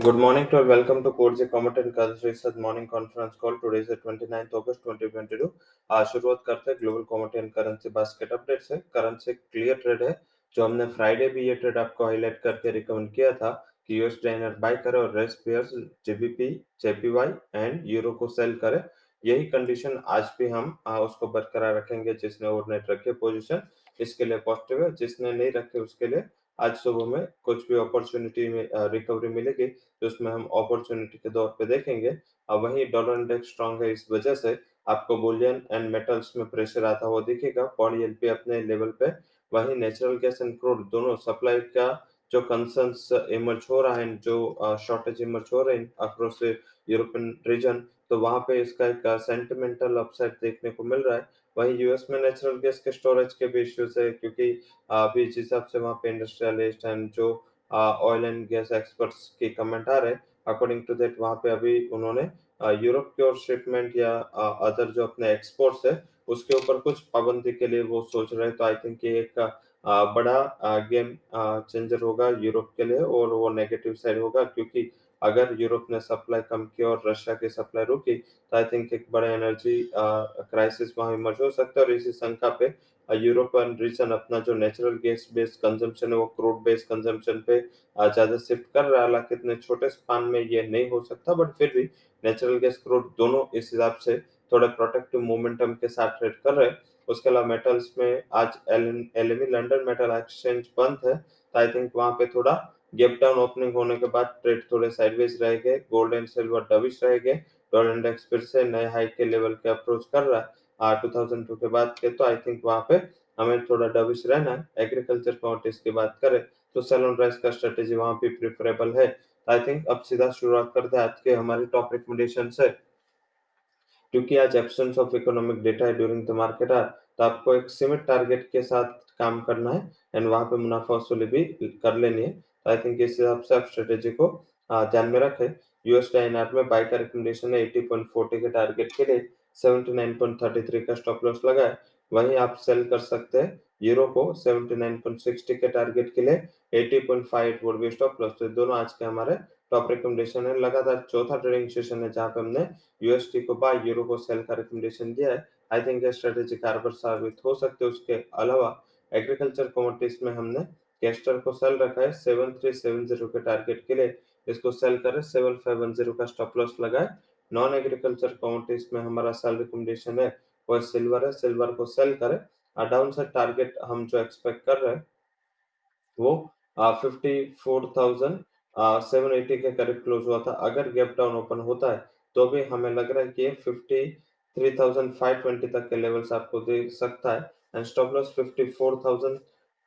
Good morning to all. Welcome to Codes Comment and Currency Research Morning Conference Call. Today is the 29th August 2022. आज शुरुआत करते हैं global commodity and currency basket update से currency clear trade है जो हमने Friday भी ये ट्रेड आपको हाईलाइट करके रिकमेंड किया था कि यूएस डाइनर बाय करे और rest pairs GBP JPY and euro को सेल करे यही कंडीशन आज भी हम आ, उसको बरकरार रखेंगे जिसने ओवरनाइट रखे पोजीशन इसके लिए पॉजिटिव है जिसने नहीं रखे उसके लिए आज सुबह में कुछ भी अपॉर्चुनिटी में रिकवरी मिलेगी तो उसमें हम अपॉर्चुनिटी के तौर पे देखेंगे। अब वही डॉलर इंडेक्स स्ट्रांग है इस वजह से आपको बुलियन एंड मेटल्स में प्रेशर आता हुआ दिखेगा। पॉडी एलपी अपने लेवल पे, वही नेचुरल गैस एंड क्रूड दोनों सप्लाई का जो कंसर्न्स इमर्ज हो रहा है जो शॉर्टेज इमर्ज हो रहे हैं अक्रॉस यूरोपियन रीजन तो वहाँ पे इसका एक सेंटिमेंटल अपसाइड देखने को मिल रहा है। वही यूएस में नेचुरल गैस के स्टोरेज के भी इश्यूज़ है क्योंकि अभी जिस हिसाब से वहाँ पे इंडस्ट्रियलिस्ट एंड जो ऑयल एंड गैस एक्सपर्ट्स की कमेंट आ रहे अकॉर्डिंग टू दैट वहाँ पे अभी उन्होंने यूरोप की ओर शिपमेंट या अदर जो अपने एक्सपोर्ट्स है, उसके ऊपर कुछ पाबंदी के लिए वो सोच रहे तो आई थिंक ये एक बड़ा गेम चेंजर होगा यूरोप के लिए और वो नेगेटिव साइड होगा क्योंकि अगर यूरोप ने सप्लाई कम की और रशिया की सप्लाई रुकी तो आई थिंक एक बड़ा एनर्जी क्राइसिस वहाँ इमर्ज हो सकता है। और इसी शंका पे यूरोपियन रीजन अपना जो नेचुरल गैस बेस्ड कंजम्पशन है, वो क्रूड बेस्ड कंजम्पशन पे ज़्यादा शिफ्ट कर रहा है। हालाँकि इतने छोटे स्पान में ये नहीं हो सकता बट फिर भी नेचुरल गैस क्रूड दोनों इस हिसाब से थोड़े प्रोटेक्टिव मोमेंटम के साथ ट्रेड कर रहे हैं। उसके अलावा मेटल्स में आज एलएमई लंदन मेटल एक्सचेंज बंद है तो आई थिंक वहाँ पे थोड़ा गैप डाउन ओपनिंग होने के बाद ट्रेड थोड़े साइडवेज रह गए गोल्ड एंड सिल्वर डबिश रह गए डॉलर इंडेक्स फिर से नए हाई के लेवल के अप्रोच कर रहा है। टू थाउज़ेंड टू के बाद के तो आई थिंक वहाँ पे हमें थोड़ा डबिश रहना है। एग्रीकल्चर कमोडिटीज की बात करें तो सेल ऑन राइस का स्ट्रेटेजी वहाँ पे प्रिफरेबल है। आई थिंक अब सीधा शुरुआत करते हैं आज के हमारी टॉप रिकमेंडेशन से। क्योंकि आज एब्सेंस ऑफ़ इकोनॉमिक डेटा है ड्यूरिंग द मार्केट आर तो आपको एक सीमित टारगेट के साथ काम करना है एंड वहाँ पे मुनाफा वसूली भी कर लेनी है। तो आई थिंक इस हिसाब से आप स्ट्रेटेजी को ध्यान में रखें। यूएस डाइनार में बाई का रिकमेंडेशन है 80.40 के टारगेट के लिए 79.33 का स्टॉप लॉस लगाए। वहीं आप सेल कर सकते हैं। यूरो को 79.60 के टारगेट के लिए 80.58 वुड बी स्टॉप लॉस तो दोनों आज के हमारे टॉप रिकमेंडेशन है। लगातार चौथा ट्रेडिंग सेशन है, जहाँ पे हमने यूएसटी को बाय यूरो को सेल का रिकमेंडेशन दिया है। आई थिंक ये स्ट्रेटेजी कारगर साबित हो सकते है। उसके अलावा एग्रीकल्चर कमोडिटीज में हमने कैस्टर को सेल रखा है, सेवन थ्री सेवन ज़ीरो के टारगेट के लिए। इसको सेल करें सेवन फाइव वन ज़ीरो का स्टॉप लॉस लगाए। नॉन एग्रीकल्चर कमोडिटीज में हमारा सेल रिकमेंडेशन है वो सिल्वर है। सिल्वर को सेल करें डाउन साइड टारगेट हम जो एक्सपेक्ट कर रहे हैं, वो fifty four thousand seven eighty के करीब क्लोज हुआ था। अगर गैप डाउन ओपन होता है तो भी हमें लग रहा है कि fifty three thousand five twenty तक के लेवल्स आपको दे सकता है। And stop loss fifty four thousand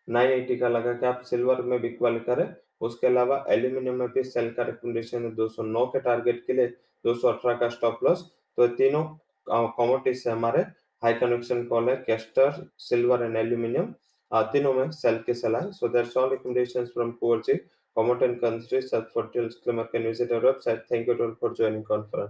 nine eighty का लगा कि आप सिल्वर में भी इक्वल करें। उसके अलावा एल्यूमिनियम में भी सेल का रिकमेंडेशन है 209 के टारगेट के लिए 218 का स्टॉप लॉस तो तीनों कमोडिटी से हमारे high conduction call castor, silver, and aluminum. Uh, तीनों में सेल की सलाह so that's all recommendations from कोर्जी countries. For climate can visit our website. Thank you all for joining conference.